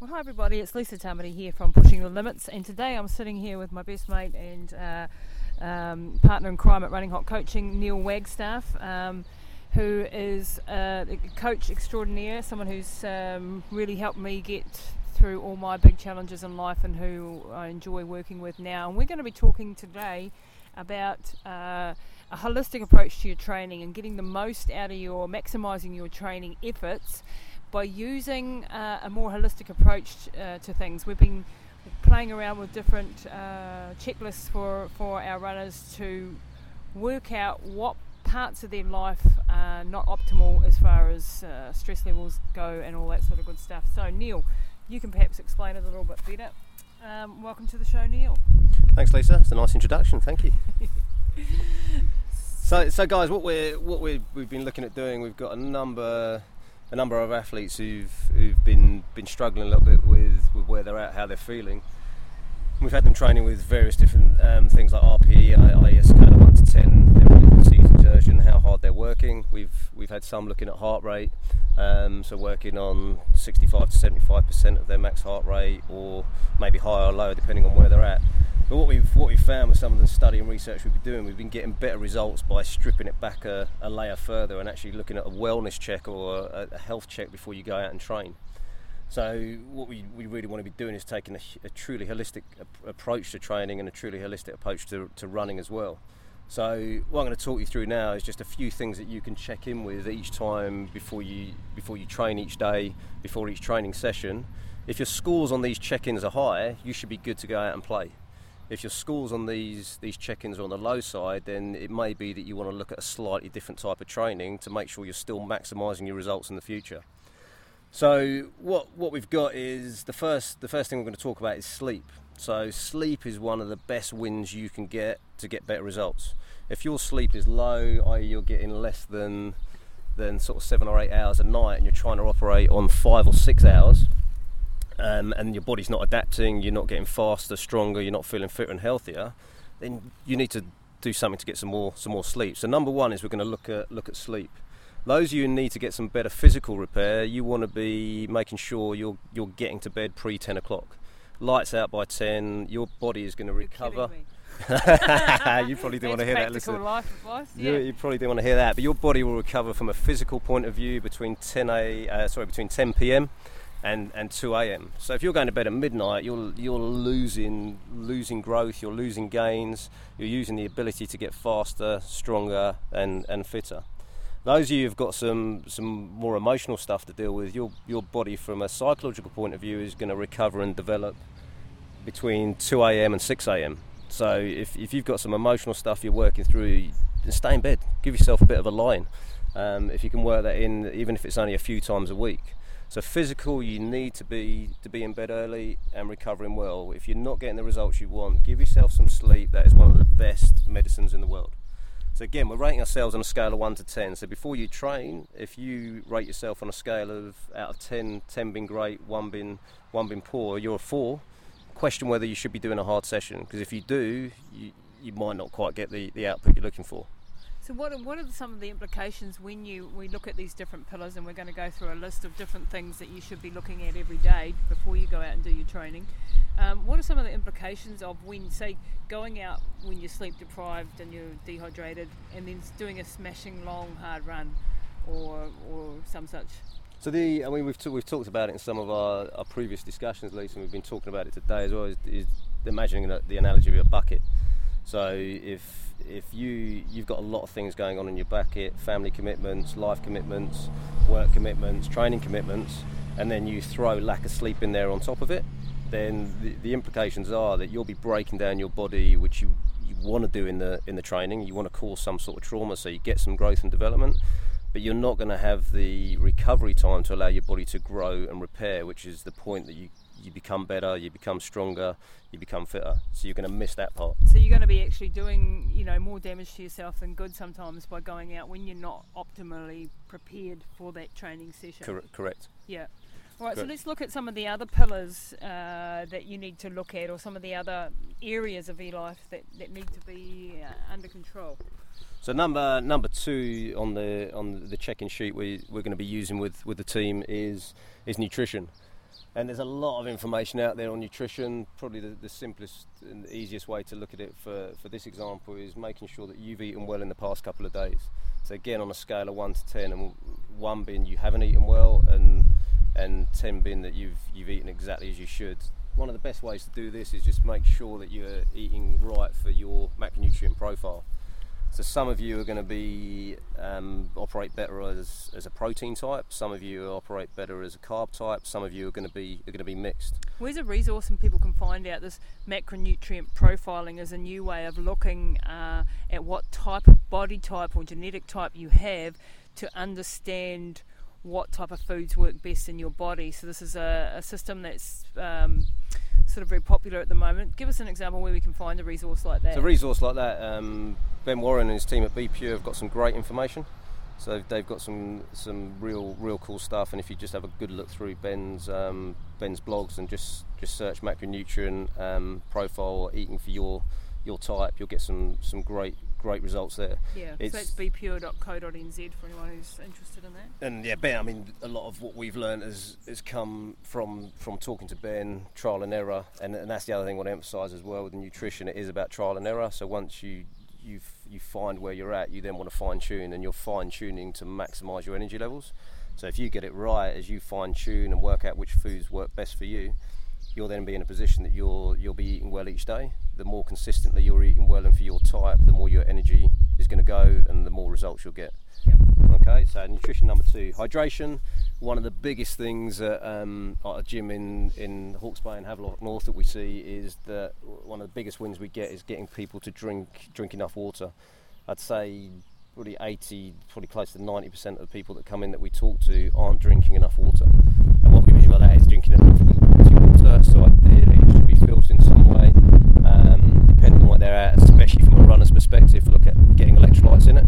Well, hi everybody, it's Lisa Tamati here from Pushing the Limits, and today I'm sitting here with my best mate and uh, um, partner in crime at Running Hot Coaching, Neil Wagstaff, um, who is a coach extraordinaire, someone who's um, really helped me get through all my big challenges in life and who I enjoy working with now. And we're going to be talking today about uh, a holistic approach to your training and getting the most out of your, maximising your training efforts by using uh, a more holistic approach uh, to things. We've been playing around with different uh, checklists for, for our runners to work out what parts of their life are not optimal as far as uh, stress levels go and all that sort of good stuff. So, Neil, you can perhaps explain it a little bit better. Um, welcome to the show, Neil. Thanks, Lisa. It's a nice introduction. Thank you. so, so guys, what we're what we we've been looking at doing, we've got a number a number of athletes who've who've been been struggling a little bit with, with where they're at, how they're feeling. We've had them training with various different um, things like RPE, IES scale of one to ten, their season exertion, how hard they're working. We've we've had some looking at heart rate, um, so working on 65 to 75 percent of their max heart rate, or maybe higher or lower depending on where they're at. But what we've what we've found with some of the study and research we've been doing, we've been getting better results by stripping it back a, a layer further and actually looking at a wellness check or a, a, health check before you go out and train. So what we, we really want to be doing is taking a, a truly holistic approach to training and a truly holistic approach to, to running as well. So what I'm going to talk you through now is just a few things that you can check in with each time before you before you train each day, before each training session. If your scores on these check-ins are high, you should be good to go out and play if your scores on these these check-ins are on the low side, then it may be that you want to look at a slightly different type of training to make sure you're still maximising your results in the future. So what what we've got is the first the first thing we're going to talk about is sleep. So sleep is one of the best wins you can get to get better results. If your sleep is low, i.e. you're getting less than than sort of seven or eight hours a night, and you're trying to operate on five or six hours, um, and your body's not adapting, you're not getting faster, stronger, you're not feeling fitter and healthier, then you need to do something to get some more some more sleep. So number one is we're going to look at look at sleep. Those of you who need to get some better physical repair, you want to be making sure you're you're getting to bed pre ten o'clock. Lights out by ten, your body is going to recover. you probably do want to hear that. Listen, life advice. Yeah. You, you, probably do want to hear that, but your body will recover from a physical point of view between 10 a uh, sorry between 10 p.m and, and 2 a.m. So if you're going to bed at midnight, you're you're losing losing growth, you're losing gains, you're using the ability to get faster, stronger, and, and fitter. Those of you who've got some some more emotional stuff to deal with, your your body from a psychological point of view is going to recover and develop between 2 a.m. and 6 a.m. So if, if you've got some emotional stuff you're working through, stay in bed. Give yourself a bit of a line. Um, if you can work that in, even if it's only a few times a week. So physical, you need to be to be in bed early and recovering well. If you're not getting the results you want, give yourself some sleep. That is one of the best medicines in the world. So again, we're rating ourselves on a scale of one to ten. So before you train, if you rate yourself on a scale of out of 10, 10 being great, one being one being poor, you're a four. Question whether you should be doing a hard session because if you do, you, you might not quite get the, the output you're looking for. So what are, what are some of the implications when you we look at these different pillars and we're going to go through a list of different things that you should be looking at every day before you go out and do your training. Um, what are some of the implications of when say going out when you're sleep deprived and you're dehydrated and then doing a smashing long hard run or or some such? So the I mean we've t- we've talked about it in some of our, our previous discussions, Lisa, and we've been talking about it today as well. Is, is imagining the analogy of a bucket. So if if you you've got a lot of things going on in your bucket, family commitments, life commitments, work commitments, training commitments, and then you throw lack of sleep in there on top of it, then the, the implications are that you'll be breaking down your body, which you you want to do in the in the training. You want to cause some sort of trauma, so you get some growth and development, but you're not going to have the recovery time to allow your body to grow and repair, which is the point that you you become better, you become stronger, you become fitter. So you're going to miss that part. So you're going to be actually doing, you know, more damage to yourself than good sometimes by going out when you're not optimally prepared for that training session. Cor- correct. Yeah. All right, correct. so let's look at some of the other pillars uh, that you need to look at, or some of the other areas of your life that, that need to be uh, under control. So number number two on the on the check-in sheet we we're going to be using with, with the team is is nutrition. And there's a lot of information out there on nutrition. Probably the, the simplest and the easiest way to look at it for, for this example is making sure that you've eaten well in the past couple of days. So again, on a scale of one to ten, and one being you haven't eaten well, and and ten being that you've you've eaten exactly as you should. One of the best ways to do this is just make sure that you're eating right for your macronutrient profile. So some of you are going to be um, operate better as, as a protein type. Some of you operate better as a carb type. Some of you are going to be are going to be mixed. Where's a resource and people can find out this macronutrient profiling is a new way of looking uh, at what type of body type or genetic type you have to understand what type of foods work best in your body. So this is a, a system that's um, sort of very popular at the moment. Give us an example where we can find a resource like that. So a resource like that, um, Ben Warren and his team at BePure have got some great information. So they've got some some real real cool stuff, and if you just have a good look through Ben's um, Ben's blogs and just just search macronutrient um, profile eating for your your type, you'll get some some great great results there. Yeah, it's, so it's bepure.co.nz for anyone who's interested in that. And yeah, Ben, I mean, a lot of what we've learned has, has come from from talking to Ben, trial and error, and, and that's the other thing I want to emphasise as well with the nutrition. It is about trial and error. So once you you you find where you're at, you then want to fine tune, and you're fine tuning to maximise your energy levels. So if you get it right as you fine tune and work out which foods work best for you, you'll then be in a position that you'll you'll be eating well each day the more consistently you're eating well and for your type, the more your energy is going to go and the more results you'll get. Yep. Okay, so nutrition number two, hydration. One of the biggest things at, um, at a gym in, in Hawke's Bay and Havelock North that we see is that one of the biggest wins we get is getting people to drink drink enough water. I'd say probably 80, probably close to 90% of the people that come in that we talk to aren't drinking enough water. And what we mean by that is drinking enough water. So ideally, it should be filtered in some way um, depending on where they're at, especially from a runner's perspective, look at getting electrolytes in it.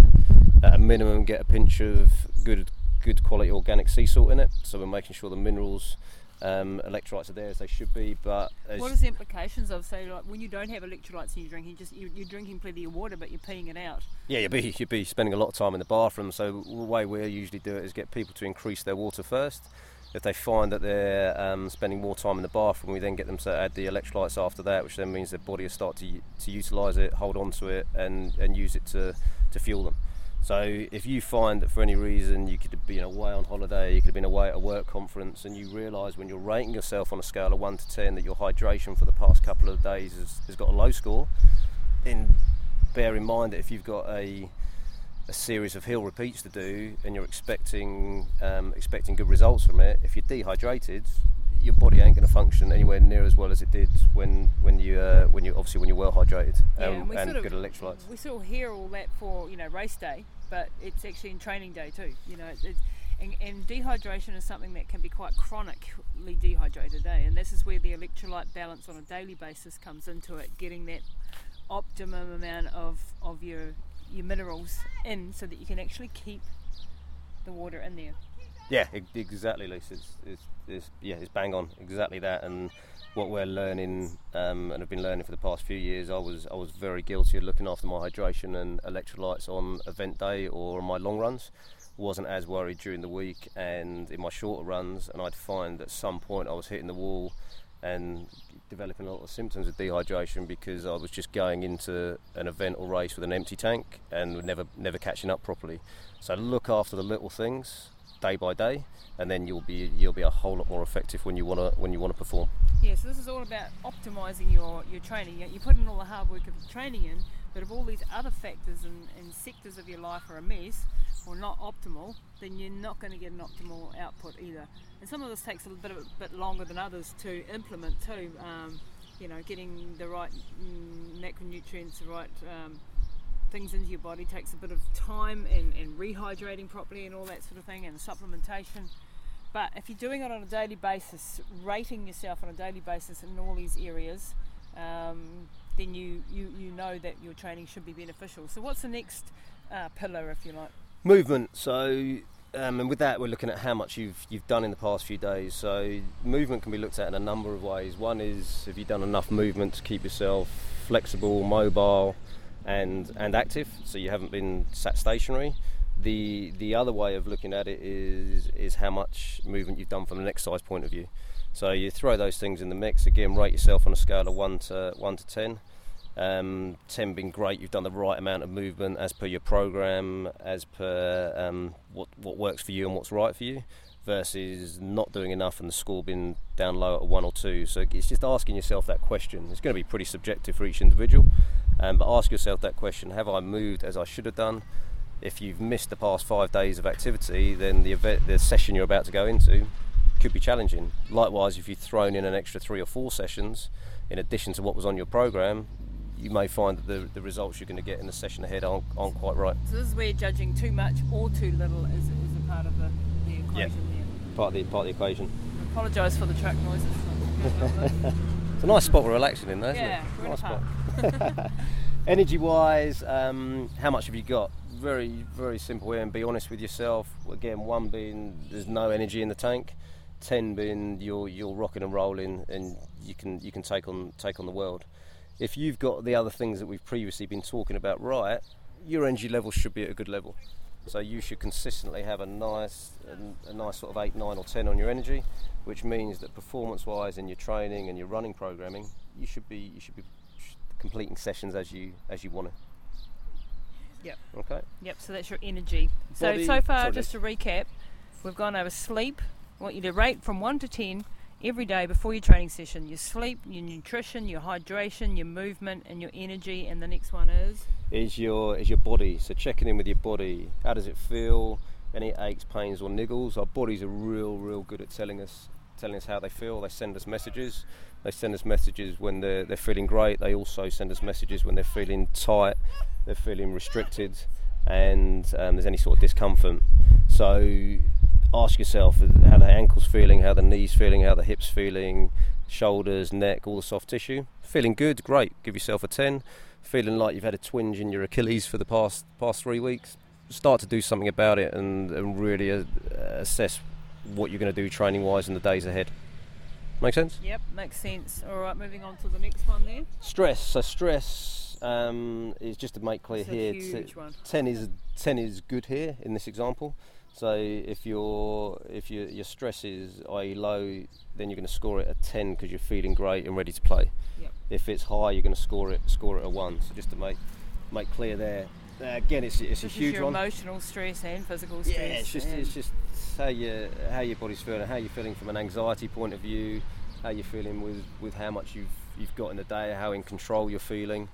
At a minimum, get a pinch of good good quality organic sea salt in it. So we're making sure the minerals, um, electrolytes are there as they should be. But what is the implications of say like when you don't have electrolytes and you're drinking just you're, you're, drinking plenty of water but you're peeing it out? Yeah, you'd be you'd be spending a lot of time in the bathroom. So the way we usually do it is get people to increase their water first if they find that they're um, spending more time in the bathroom, we then get them to add the electrolytes after that, which then means their body will start to, to utilise it, hold on to it, and, and use it to, to fuel them. So if you find that for any reason you could have been away on holiday, you could have been away at a work conference, and you realise when you're rating yourself on a scale of 1 to 10 that your hydration for the past couple of days has, has got a low score, then bear in mind that if you've got a a series of hill repeats to do, and you're expecting um, expecting good results from it, if you're dehydrated, your body ain't going to function anywhere near as well as it did when when you uh, when you obviously when you're well hydrated yeah, um, and, and sort good of, electrolytes. We sort of hear all that for you know race day, but it's actually in training day too. You know, and, and, dehydration is something that can be quite chronically dehydrated, eh? And this is where the electrolyte balance on a daily basis comes into it, getting that optimum amount of, of your your minerals in so that you can actually keep the water in there. Yeah, exactly, Lisa. It's, it's, it's, yeah, it's bang on, exactly that. And what we're learning, um, and have been learning for the past few years, I was I was very guilty of looking after my hydration and electrolytes on event day or my long runs. Wasn't as worried during the week and in my shorter runs, and I'd find at some point I was hitting the wall and developing a lot of symptoms of dehydration because I was just going into an event or race with an empty tank and never never catching up properly. So look after the little things day by day, and then you'll be you'll be a whole lot more effective when you wanna when you wanna perform. Yeah, so this is all about optimizing your your training. You put in all the hard work of training in, but if all these other factors and, and sectors of your life are a mess or not optimal, then you're not going to get an optimal output either. And some of this takes a bit, a bit longer than others to implement too. Um, you know, getting the right mm, macronutrients, the right um, things into your body takes a bit of time and, and rehydrating properly and all that sort of thing and supplementation. But if you're doing it on a daily basis, rating yourself on a daily basis in all these areas, um, then you, you, you know that your training should be beneficial. So, what's the next uh, pillar, if you like? Movement. So, um, and with that, we're looking at how much you've you've done in the past few days. So, movement can be looked at in a number of ways. One is have you done enough movement to keep yourself flexible, mobile, and and active, so you haven't been sat stationary. The the other way of looking at it is is how much movement you've done from an exercise point of view. So you throw those things in the mix again. Rate yourself on a scale of one to one to ten. Um, 10 being great, you've done the right amount of movement as per your program, as per um, what, what works for you and what's right for you, versus not doing enough and the score being down low at one or two. So it's just asking yourself that question. It's going to be pretty subjective for each individual, um, but ask yourself that question Have I moved as I should have done? If you've missed the past five days of activity, then the, event, the session you're about to go into could be challenging. Likewise, if you've thrown in an extra three or four sessions in addition to what was on your program, you may find that the, the results you're going to get in the session ahead aren't, aren't quite right. So this is where judging too much or too little is, is a part of the, the equation Yeah. there. Part of the part of the equation. Apologise for the truck noises. It's a nice spot we're relaxing in, though, isn't yeah, it? we're in a nice spot. Energy wise, um, how much have you got? Very, very simple here, and be honest with yourself. Again, one being there's no energy in the tank, ten being you're you're rocking and rolling, and you can you can take on take on the world. If you've got the other things that we've previously been talking about right, your energy level should be at a good level. So you should consistently have a nice a, a nice sort of eight, nine, or ten on your energy, which means that performance-wise in your training and your running programming, you should be you should be completing sessions as you as you want to. Yep. Okay. Yep, so that's your energy. So so far, sorry, just to recap, we've gone over sleep. I want you to rate from one to ten every day before your training session. Your sleep, your nutrition, your hydration, your movement, and your energy. And the next one is Is your is your body? So checking in with your body. How does it feel? Any aches, pains, or niggles? Our bodies are real, real good at telling us telling us how they feel. They send us messages. They send us messages when they're they're feeling great. They also send us messages when they're feeling tight, they're feeling restricted, and um, there's any sort of discomfort. So ask yourself how the ankles feeling, how the knees feeling, how the hips feeling, shoulders, neck, all the soft tissue. Feeling good, great. Give yourself a ten. Feeling like you've had a twinge in your Achilles for the past past three weeks. Start to do something about it and, and really uh, assess what you're going to do training wise in the days ahead. Make sense? yep, makes sense. All right, moving on to the next one there. Stress. So stress um, is just to make clear It's here. t- ten is ten is good here in this example. So if your if your your stress is i.e. low, then you're going to score it a ten because you're feeling great and ready to play. Yep. If it's high, you're going to score it score it a one. So just to make make clear there. Uh, again, it's it's a This huge your one. emotional stress and physical stress. Yeah, it's just it's just how you how your body's feeling, how you're feeling from an anxiety point of view, how you're feeling with, with how much you've you've got in the day, how in control you're feeling,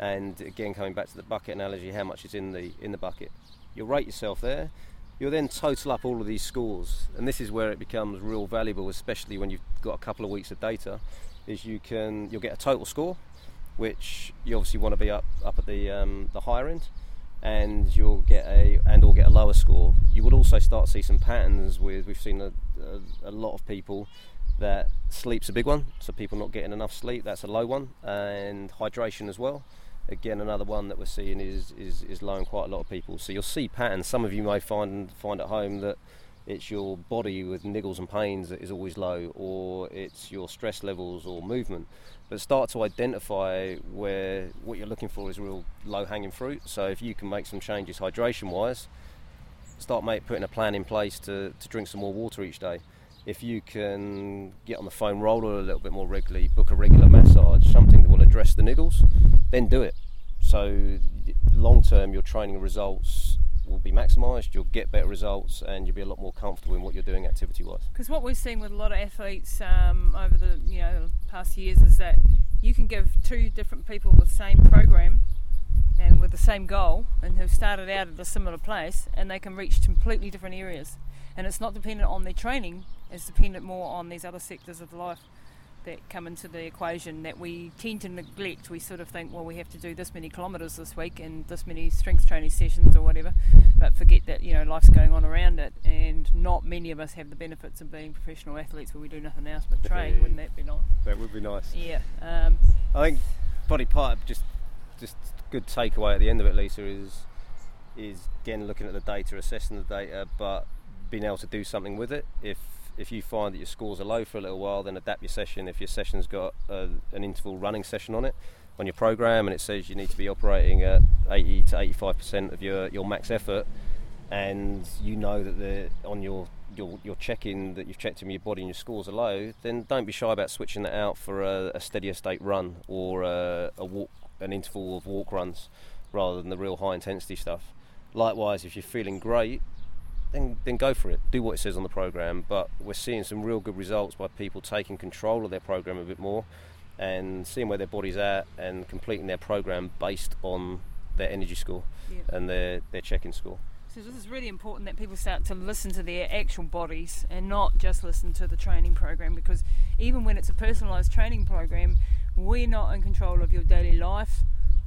and again coming back to the bucket analogy, how much is in the in the bucket. You'll rate yourself there. You'll then total up all of these scores, and this is where it becomes real valuable, especially when you've got a couple of weeks of data. Is you can you'll get a total score, which you obviously want to be up up at the um, the higher end and you'll get a and or get a lower score. You will also start to see some patterns with we've seen a, a, a lot of people that sleep's a big one, so people not getting enough sleep, that's a low one, and hydration as well. Again, another one that we're seeing is, is, is low in quite a lot of people. So you'll see patterns. Some of you may find find at home that it's your body with niggles and pains that is always low, or it's your stress levels or movement. But start to identify where what you're looking for is real low hanging fruit. So if you can make some changes hydration wise, start putting a plan in place to, to drink some more water each day. If you can get on the foam roller a little bit more regularly, book a regular massage, something that will address the niggles, then do it. So long term, your training results will be maximised. You'll get better results, and you'll be a lot more comfortable in what you're doing activity wise. Because what we've seen with a lot of athletes um, over the you know past years is that you can give two different people the same program and with the same goal and who started out at a similar place and they can reach completely different areas. And it's not dependent on their training; it's dependent more on these other sectors of life that come into the equation that we tend to neglect. We sort of think, well, we have to do this many kilometres this week and this many strength training sessions or whatever, but forget that you know life's going on around it, and not many of us have the benefits of being professional athletes where we do nothing else but train. Yeah. Wouldn't that be nice? That would be nice. Yeah. Um, I think body part just just good takeaway at the end of it, Lisa, is is again looking at the data, assessing the data, but being able to do something with it. If if you find that your scores are low for a little while, then adapt your session. If your session's got a, an interval running session on it on your program, and it says you need to be operating at 80 to 85 percent of your your max effort, and you know that the on your you're, you're checking that you've checked in your body and your scores are low, then don't be shy about switching that out for a, a steadier state run or a, a walk, an interval of walk runs, rather than the real high intensity stuff. Likewise, if you're feeling great, then then go for it. Do what it says on the program. But we're seeing some real good results by people taking control of their program a bit more and seeing where their body's at and completing their program based on their energy score and their their check-in score. So this is really important that people start to listen to their actual bodies and not just listen to the training program because even when it's a personalised training program, we're not in control of your daily life,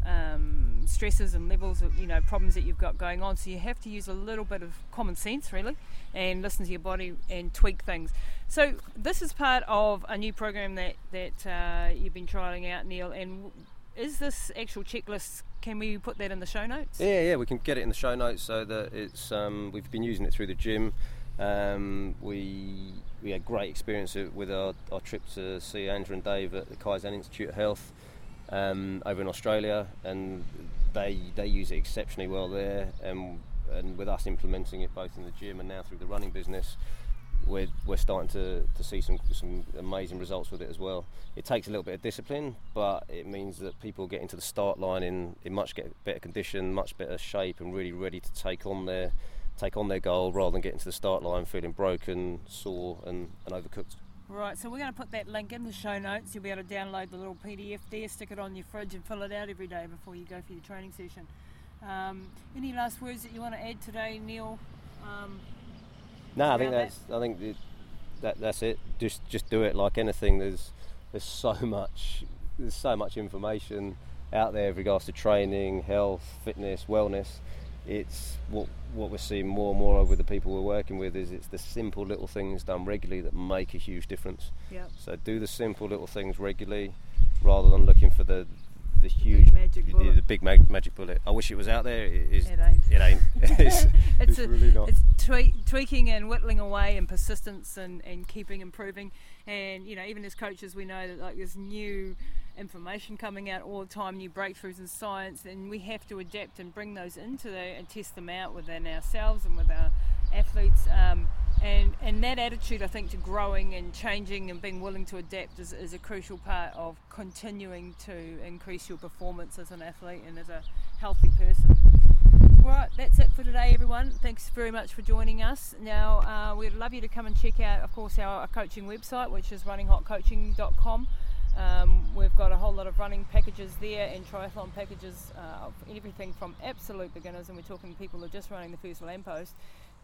um, stresses and levels of you know problems that you've got going on. So you have to use a little bit of common sense really and listen to your body and tweak things. So this is part of a new program that that uh, you've been trialing out, Neil. And is this actual checklist can we put that in the show notes? Yeah, yeah, we can get it in the show notes so that it's. Um, we've been using it through the gym. Um, we we had great experience with our, our trip to see Andrew and Dave at the Kaizen Institute of Health um, over in Australia, and they they use it exceptionally well there. And and with us implementing it both in the gym and now through the running business, we're, we're starting to, to see some some amazing results with it as well. It takes a little bit of discipline, but it means that people get into the start line in, in much better condition, much better shape, and really ready to take on their take on their goal rather than getting to the start line feeling broken, sore, and, and overcooked. Right, so we're going to put that link in the show notes. You'll be able to download the little PDF there, stick it on your fridge, and fill it out every day before you go for your training session. Um, any last words that you want to add today, Neil? Um, no, I think that's. That? I think that that's it. Just just do it like anything. There's there's so much there's so much information out there with regards to training, health, fitness, wellness. It's what what we're seeing more and more of with the people we're working with is it's the simple little things done regularly that make a huge difference. Yep. So do the simple little things regularly rather than looking for the the huge big magic bullet. The, big mag- magic bullet. I wish it was out there. It, is, it ain't. It ain't. it's, it's, it's a, really not. It's tweak, tweaking and whittling away and persistence and, and keeping improving. And you know, even as coaches, we know that like there's new information coming out all the time, new breakthroughs in science, and we have to adapt and bring those into the and test them out within ourselves and with our athletes. Um, and and that attitude I think to growing and changing and being willing to adapt is, is a crucial part of continuing to increase your performance as an athlete and as a healthy person. Right, that's it for today, everyone. Thanks very much for joining us. Now, uh, we'd love you to come and check out, of course, our, coaching website, which is runninghotcoaching.com. Um, we've got a whole lot of running packages there and triathlon packages uh, of everything from absolute beginners, and we're talking people who are just running the first lamppost,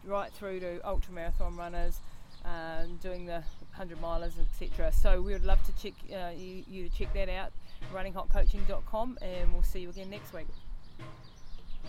right through to ultra marathon runners, um, doing the 100 milers, etc. So we would love to check uh, you, you to check that out, runninghotcoaching.com, and we'll see you again next week.